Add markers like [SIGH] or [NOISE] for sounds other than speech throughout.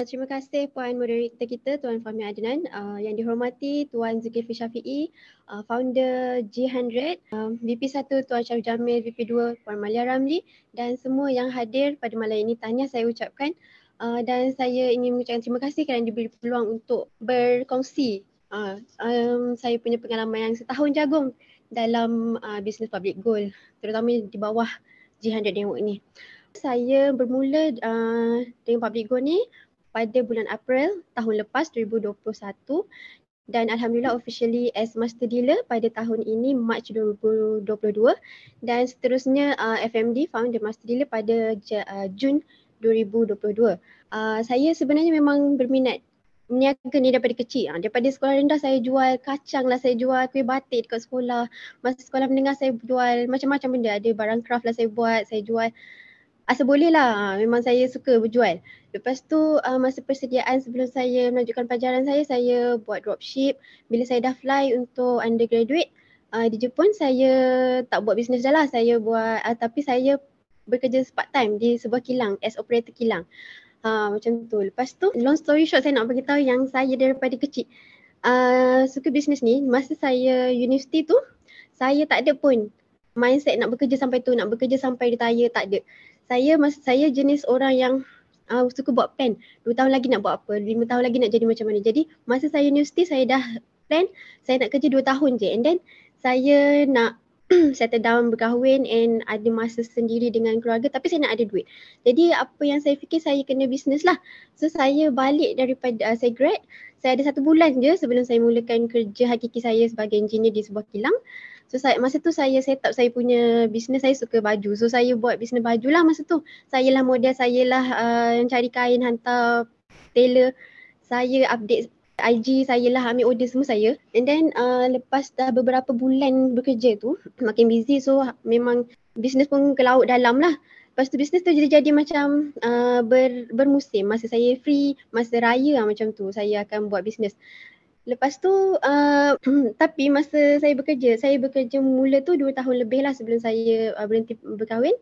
Uh, terima kasih Puan Moderator kita Tuan Fahmi Adnan. Uh, yang dihormati Tuan Zulkifli Syafi'i, uh, founder G100, uh, VP1 Tuan Syarif Jamil, VP2 Puan Malia Ramli dan semua yang hadir pada malam ini. Tahniah saya ucapkan uh, dan saya ingin mengucapkan terima kasih kerana diberi peluang untuk berkongsi uh, um, saya punya pengalaman yang setahun jagung dalam uh, bisnes public goal terutama di bawah G100 Network ni. Saya bermula uh, dengan public go ni pada bulan April tahun lepas 2021 dan alhamdulillah officially as master dealer pada tahun ini March 2022 dan seterusnya uh, FMD found the master dealer pada uh, Jun 2022. Uh, saya sebenarnya memang berminat meniaga ni daripada kecil. Ha. Daripada sekolah rendah saya jual kacang lah, saya jual kuih batik dekat sekolah. Masa sekolah menengah saya jual macam-macam benda. Ada barang craft lah saya buat, saya jual asal boleh lah. Ha, memang saya suka berjual. Lepas tu uh, masa persediaan sebelum saya melanjutkan pelajaran saya, saya buat dropship. Bila saya dah fly untuk undergraduate uh, di Jepun, saya tak buat bisnes dah lah. Saya buat, uh, tapi saya bekerja part time di sebuah kilang as operator kilang. Ha, macam tu. Lepas tu, long story short saya nak beritahu yang saya daripada kecil uh, suka bisnes ni. Masa saya universiti tu, saya tak ada pun mindset nak bekerja sampai tu, nak bekerja sampai retire, tak ada saya masa saya jenis orang yang uh, suka buat plan. Dua tahun lagi nak buat apa, lima tahun lagi nak jadi macam mana. Jadi masa saya universiti saya dah plan saya nak kerja dua tahun je and then saya nak [CLEARS THROAT] settle down berkahwin and ada masa sendiri dengan keluarga tapi saya nak ada duit. Jadi apa yang saya fikir saya kena bisnes lah. So saya balik daripada uh, saya grad, saya ada satu bulan je sebelum saya mulakan kerja hakiki saya sebagai engineer di sebuah kilang. So saya, masa tu saya set up saya punya bisnes saya suka baju. So saya buat bisnes baju lah masa tu. Saya lah model, saya lah uh, yang cari kain, hantar tailor. Saya update IG, saya lah ambil order semua saya. And then uh, lepas dah beberapa bulan bekerja tu, makin busy so memang bisnes pun ke laut dalam lah. Lepas tu bisnes tu jadi jadi macam uh, ber, bermusim. Masa saya free, masa raya lah macam tu saya akan buat bisnes. Lepas tu uh, [CLEARS THROAT] tapi masa saya bekerja, saya bekerja mula tu dua tahun lebih lah sebelum saya uh, berhenti berkahwin.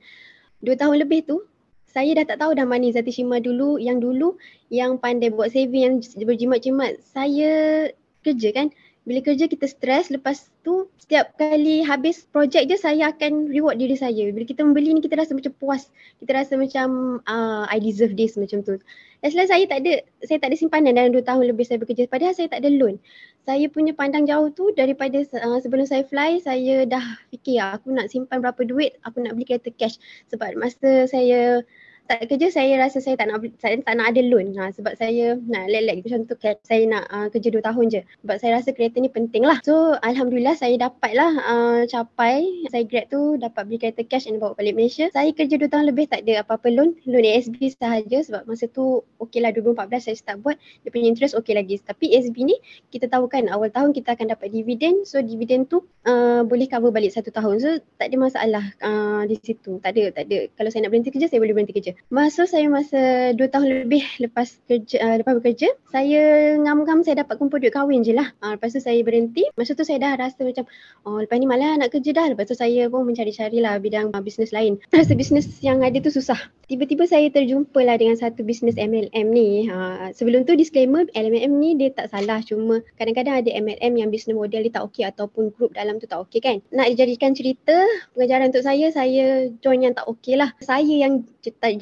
Dua tahun lebih tu saya dah tak tahu dah mana Zati Shima dulu yang dulu yang pandai buat saving yang berjimat-jimat. Saya kerja kan bila kerja kita stres lepas tu setiap kali habis projek je saya akan reward diri saya. Bila kita membeli ni kita rasa macam puas. Kita rasa macam uh, I deserve this macam tu. Dan selain saya tak ada saya tak ada simpanan dalam 2 tahun lebih saya bekerja. Padahal saya tak ada loan. Saya punya pandang jauh tu daripada uh, sebelum saya fly saya dah fikir aku nak simpan berapa duit aku nak beli kereta cash. Sebab masa saya tak kerja saya rasa saya tak nak saya tak nak ada loan. Ha, sebab saya nak lelek macam tu kan? Saya nak uh, kerja 2 tahun je. Sebab saya rasa kereta ni penting lah. So alhamdulillah saya dapat lah uh, capai. Saya grad tu dapat beli kereta cash and bawa balik Malaysia. Saya kerja 2 tahun lebih tak ada apa-apa loan. Loan ASB sahaja sebab masa tu okey lah 2014 saya start buat. Dia punya interest okey lagi. Tapi ASB ni kita tahu kan awal tahun kita akan dapat dividen so dividen tu uh, boleh cover balik satu tahun. So tak ada masalah uh, di situ. Tak ada tak ada. Kalau saya nak berhenti kerja saya boleh berhenti kerja Masa saya masa 2 tahun lebih lepas kerja uh, lepas bekerja, saya ngam-ngam saya dapat kumpul duit kahwin je lah. Uh, lepas tu saya berhenti. Masa tu saya dah rasa macam oh lepas ni malah nak kerja dah. Lepas tu saya pun mencari-cari lah bidang uh, bisnes lain. Rasa bisnes yang ada tu susah. Tiba-tiba saya terjumpa lah dengan satu bisnes MLM ni. Uh, sebelum tu disclaimer MLM ni dia tak salah. Cuma kadang-kadang ada MLM yang bisnes model dia tak okey ataupun grup dalam tu tak okey kan. Nak dijadikan cerita pengajaran untuk saya, saya join yang tak okey lah. Saya yang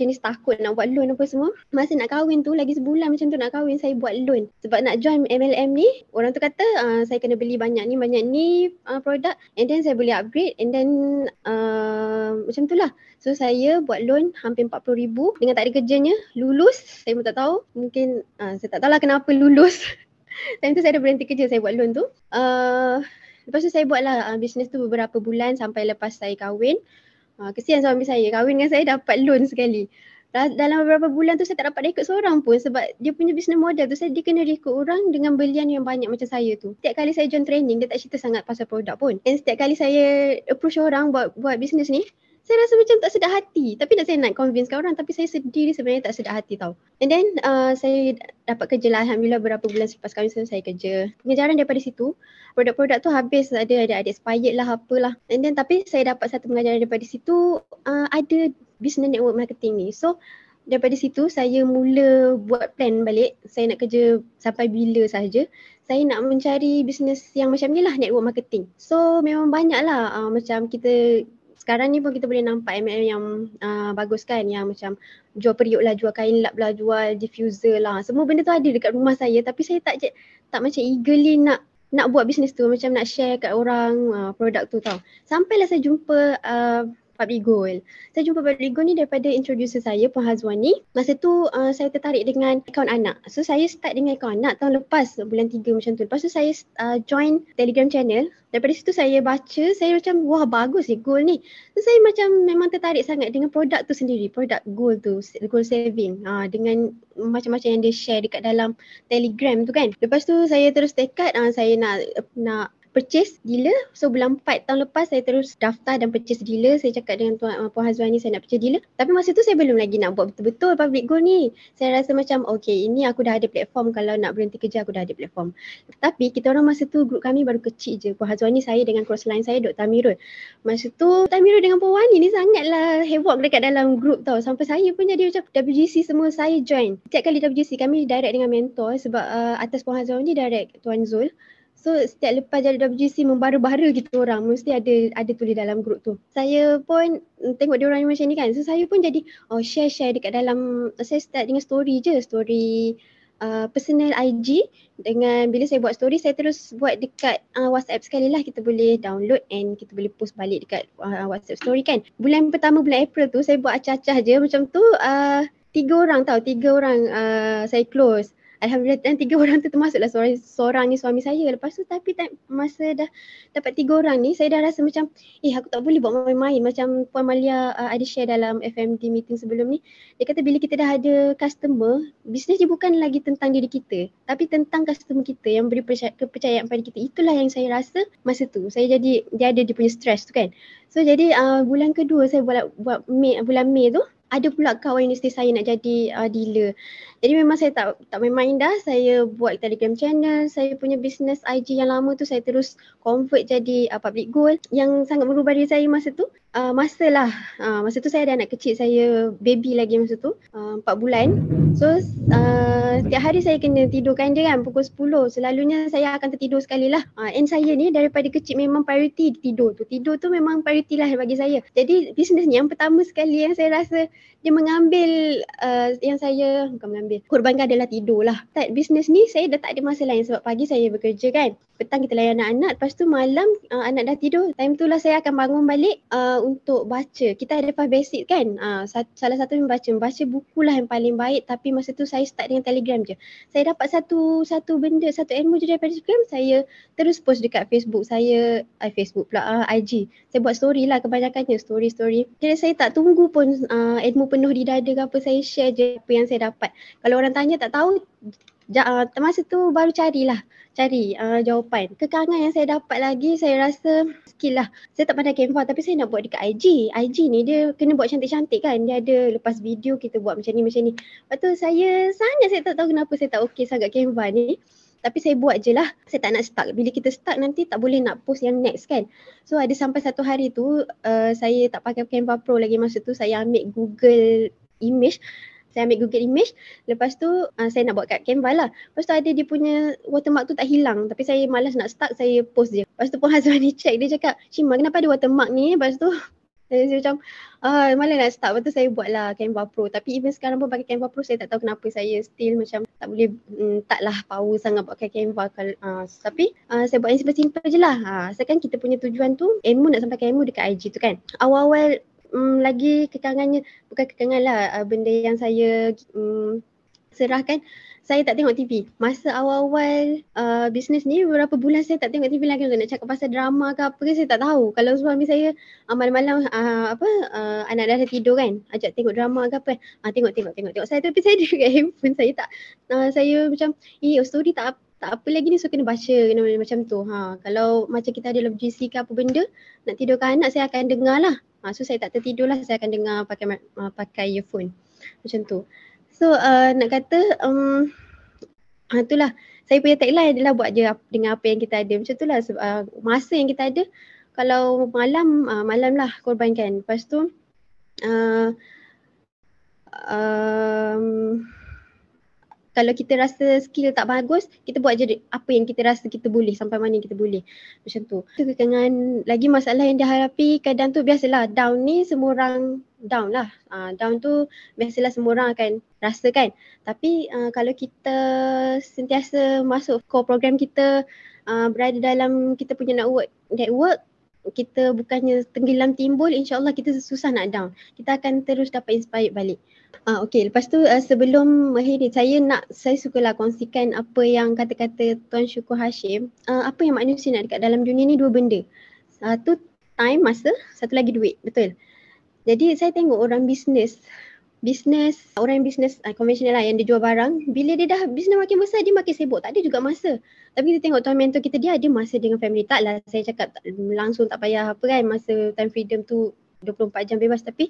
jenis takut nak buat loan apa semua. Masa nak kahwin tu lagi sebulan macam tu nak kahwin saya buat loan. Sebab nak join MLM ni orang tu kata uh, saya kena beli banyak ni banyak ni uh, produk and then saya boleh upgrade and then uh, macam tu lah. So saya buat loan hampir RM40,000 dengan tak ada kerjanya. Lulus saya pun tak tahu. Mungkin uh, saya tak tahulah kenapa lulus. [LAUGHS] Time tu saya dah berhenti kerja saya buat loan tu. Uh, lepas tu saya buatlah uh, bisnes tu beberapa bulan sampai lepas saya kahwin. Ha, kesian suami saya. Kahwin dengan saya dapat loan sekali. Dalam beberapa bulan tu saya tak dapat ikut seorang pun sebab dia punya business model tu saya dia kena ikut orang dengan belian yang banyak macam saya tu. Setiap kali saya join training dia tak cerita sangat pasal produk pun. Dan setiap kali saya approach orang buat buat bisnes ni, saya rasa macam tak sedar hati. Tapi nak saya nak convince orang tapi saya sendiri sebenarnya tak sedar hati tau. And then uh, saya dapat kerja lah Alhamdulillah beberapa bulan selepas kahwin saya kerja. Pengejaran daripada situ, produk-produk tu habis ada ada ada expired lah apalah. And then tapi saya dapat satu pengajaran daripada situ uh, ada business network marketing ni. So daripada situ saya mula buat plan balik saya nak kerja sampai bila sahaja saya nak mencari bisnes yang macam ni lah network marketing so memang banyak lah uh, macam kita sekarang ni pun kita boleh nampak MLM yang uh, bagus kan yang macam jual periuk lah, jual kain lap lah, jual diffuser lah. Semua benda tu ada dekat rumah saya. Tapi saya tak tak macam eagerly nak nak buat bisnes tu. Macam nak share kat orang uh, produk tu tau. Sampailah saya jumpa uh, Public Goal. Saya jumpa Public Goal ni daripada introducer saya, Puan Hazwani. Masa tu uh, saya tertarik dengan akaun anak. So saya start dengan akaun anak tahun lepas, bulan tiga macam tu. Lepas tu saya uh, join Telegram channel. Daripada situ saya baca, saya macam wah bagus ni goal ni. So saya macam memang tertarik sangat dengan produk tu sendiri, produk goal tu, goal saving. Uh, dengan macam-macam yang dia share dekat dalam Telegram tu kan. Lepas tu saya terus tekad uh, saya nak nak purchase dealer. So bulan 4 tahun lepas saya terus daftar dan purchase dealer. Saya cakap dengan tuan uh, Puan Hazwan ni saya nak purchase dealer. Tapi masa tu saya belum lagi nak buat betul-betul public goal ni. Saya rasa macam okay ini aku dah ada platform kalau nak berhenti kerja aku dah ada platform. Tapi kita orang masa tu grup kami baru kecil je. Puan Hazwan ni saya dengan crossline saya Dr. Amirul. Masa tu Dr. Amirul dengan Puan Wani ni sangatlah havoc dekat dalam grup tau. Sampai saya pun jadi macam WGC semua saya join. Setiap kali WGC kami direct dengan mentor sebab uh, atas Puan Hazwan ni direct Tuan Zul. So setiap lepas jadi WGC membara-bara kita orang mesti ada ada tulis dalam grup tu. Saya pun tengok dia orang macam ni kan. So saya pun jadi oh share-share dekat dalam saya start dengan story je, story uh, personal IG dengan bila saya buat story saya terus buat dekat uh, WhatsApp sekali lah kita boleh download and kita boleh post balik dekat uh, WhatsApp story kan. Bulan pertama bulan April tu saya buat acah-acah je macam tu uh, tiga orang tau, tiga orang uh, saya close. Alhamdulillah dan tiga orang tu termasuklah seorang, seorang ni suami saya. Lepas tu tapi masa dah dapat tiga orang ni saya dah rasa macam eh aku tak boleh buat main-main macam Puan Malia uh, ada share dalam FMD meeting sebelum ni. Dia kata bila kita dah ada customer, bisnes dia bukan lagi tentang diri kita tapi tentang customer kita yang beri kepercayaan pada kita. Itulah yang saya rasa masa tu. Saya jadi dia ada dia punya stress tu kan. So jadi uh, bulan kedua saya buat buat Mei, bulan Mei tu ada pula kawan universiti saya nak jadi uh, dealer. Jadi memang saya tak tak main-main dah. Saya buat Telegram channel, saya punya business IG yang lama tu saya terus convert jadi uh, public goal. Yang sangat berubah diri saya masa tu, uh, masa lah. Uh, masa tu saya ada anak kecil, saya baby lagi masa tu, uh, 4 bulan. So uh, setiap hari saya kena tidurkan dia kan pukul 10. Selalunya saya akan tertidur sekali lah. Uh, and saya ni daripada kecil memang priority tidur tu. Tidur tu memang priority lah bagi saya. Jadi business ni yang pertama sekali yang saya rasa dia mengambil uh, yang saya bukan mengambil korbankan adalah tidur lah. Tak bisnes ni saya dah tak ada masa lain sebab pagi saya bekerja kan. Petang kita layan anak-anak lepas tu malam uh, anak dah tidur. Time tu lah saya akan bangun balik uh, untuk baca. Kita ada five basic kan. Uh, salah satu membaca. Membaca buku lah yang paling baik tapi masa tu saya start dengan telegram je. Saya dapat satu satu benda, satu ilmu je daripada telegram. Saya terus post dekat Facebook saya, uh, Facebook pula, uh, IG. Saya buat story lah kebanyakannya story-story. Jadi saya tak tunggu pun uh, ilmu penuh di dada ke apa saya share je apa yang saya dapat. Kalau orang tanya tak tahu ja, uh, masa tu baru carilah cari uh, jawapan. Kekangan yang saya dapat lagi saya rasa skill lah. Saya tak pandai Canva tapi saya nak buat dekat IG. IG ni dia kena buat cantik-cantik kan. Dia ada lepas video kita buat macam ni macam ni. Lepas tu saya sangat saya tak tahu kenapa saya tak okey sangat Canva ni. Tapi saya buat je lah. Saya tak nak start. Bila kita start nanti tak boleh nak post yang next kan. So ada sampai satu hari tu uh, saya tak pakai Canva Pro lagi masa tu. Saya ambil Google Image saya ambil Google Image. Lepas tu uh, saya nak buat kat Canva lah. Lepas tu ada dia punya watermark tu tak hilang. Tapi saya malas nak start saya post je. Lepas tu pun [LAUGHS] Hazwan ni check. Dia cakap Cima kenapa ada watermark ni? Lepas tu saya, [LAUGHS] saya macam ah, malas nak start lepas tu saya buat lah Canva Pro. Tapi even sekarang pun pakai Canva Pro saya tak tahu kenapa. Saya still macam tak boleh mm, taklah power sangat pakai Canva. Uh, tapi uh, saya buat yang simple-simple je lah. Uh, sekarang kita punya tujuan tu ilmu nak sampai ke ilmu dekat IG tu kan. Awal-awal um, lagi kekangannya bukan kekangan lah uh, benda yang saya um, serahkan saya tak tengok TV. Masa awal-awal uh, bisnes ni beberapa bulan saya tak tengok TV lagi nak cakap pasal drama ke apa ke saya tak tahu. Kalau suami saya uh, malam-malam uh, apa uh, anak dah tidur kan ajak tengok drama ke apa uh, tengok tengok tengok tengok saya tapi [LAUGHS] saya dekat handphone saya tak uh, saya macam eh story tak tak apa lagi ni so kena baca kena macam tu. Ha kalau macam kita ada GC ke apa benda nak tidurkan anak saya akan dengar lah. Ha, so saya tak tertidur lah. Saya akan dengar pakai uh, pakai earphone. Macam tu. So uh, nak kata um, uh, itulah saya punya tagline adalah buat je dengan apa yang kita ada. Macam tu lah uh, masa yang kita ada kalau malam uh, malam lah korbankan. Lepas tu uh, um, kalau kita rasa skill tak bagus, kita buat je apa yang kita rasa kita boleh sampai mana kita boleh. Macam tu. Dengan lagi masalah yang dihadapi kadang tu biasalah down ni semua orang down lah. Uh, down tu biasalah semua orang akan rasa kan. Tapi uh, kalau kita sentiasa masuk core program kita uh, berada dalam kita punya network, network kita bukannya tenggelam timbul insyaAllah kita susah nak down. Kita akan terus dapat inspired balik. Ah okey lepas tu uh, sebelum mengakhiri saya nak saya sukalah kongsikan apa yang kata-kata Tuan Syukur Hashim. Uh, apa yang manusia nak dekat dalam dunia ni dua benda. Satu time masa, satu lagi duit. Betul. Jadi saya tengok orang bisnes bisnes orang bisnes uh, konvensional lah yang dia jual barang bila dia dah bisnes makin besar dia makin sibuk tak ada juga masa tapi kita tengok tuan mentor kita dia ada masa dengan family tak lah saya cakap langsung tak payah apa kan masa time freedom tu 24 jam bebas tapi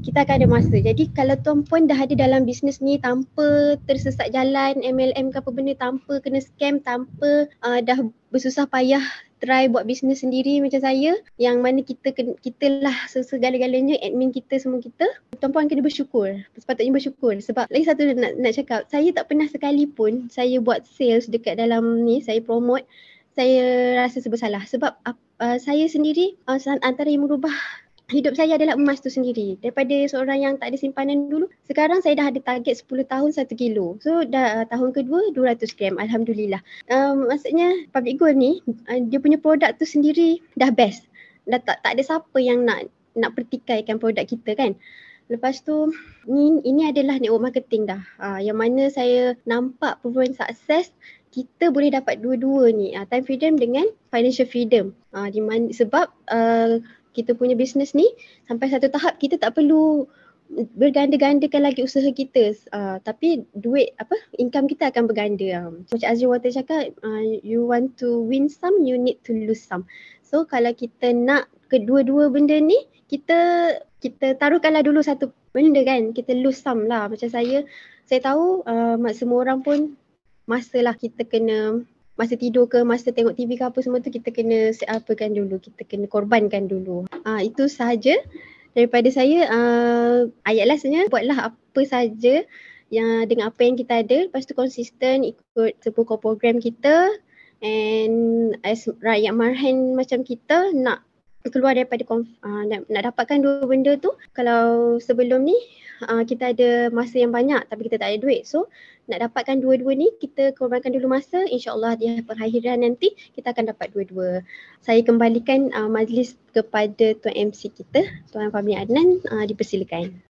kita akan ada masa. Jadi kalau tuan puan dah ada dalam bisnes ni tanpa tersesat jalan MLM ke apa benda, tanpa kena scam, tanpa uh, dah bersusah payah try buat bisnes sendiri macam saya yang mana kita kita lah segala-galanya admin kita semua kita tuan puan kena bersyukur. Sepatutnya bersyukur. Sebab lagi satu nak nak cakap saya tak pernah sekali pun saya buat sales dekat dalam ni saya promote saya rasa sebersalah sebab uh, saya sendiri uh, antara yang merubah hidup saya adalah emas tu sendiri. Daripada seorang yang tak ada simpanan dulu, sekarang saya dah ada target 10 tahun 1 kilo. So dah uh, tahun kedua 200 gram. Alhamdulillah. Um, maksudnya public gold ni, uh, dia punya produk tu sendiri dah best. Dah tak, tak ada siapa yang nak nak pertikaikan produk kita kan. Lepas tu ni ini adalah network marketing dah. Uh, yang mana saya nampak proven sukses kita boleh dapat dua-dua ni uh, time freedom dengan financial freedom. Uh, di mana sebab uh, kita punya bisnes ni sampai satu tahap kita tak perlu berganda-gandakan lagi usaha kita. Uh, tapi duit apa income kita akan berganda. Um. macam Azri Water cakap uh, you want to win some you need to lose some. So kalau kita nak kedua-dua benda ni kita kita taruhkanlah dulu satu benda kan. Kita lose some lah. Macam saya saya tahu uh, semua orang pun masalah kita kena masa tidur ke masa tengok TV ke apa semua tu kita kena kan dulu kita kena korbankan dulu. Uh, itu sahaja. Daripada saya uh, ayatlah sebenarnya buatlah apa saja yang dengan apa yang kita ada. Lepas tu konsisten ikut sebuah program kita. And as rakyat marhan macam kita nak keluar daripada uh, nak, nak dapatkan dua benda tu kalau sebelum ni uh, kita ada masa yang banyak tapi kita tak ada duit. So nak dapatkan dua-dua ni kita korbankan dulu masa. Insyaallah di perakhiran nanti kita akan dapat dua-dua. Saya kembalikan uh, majlis kepada tuan MC kita tuan Fahmi Adnan uh, dipersilakan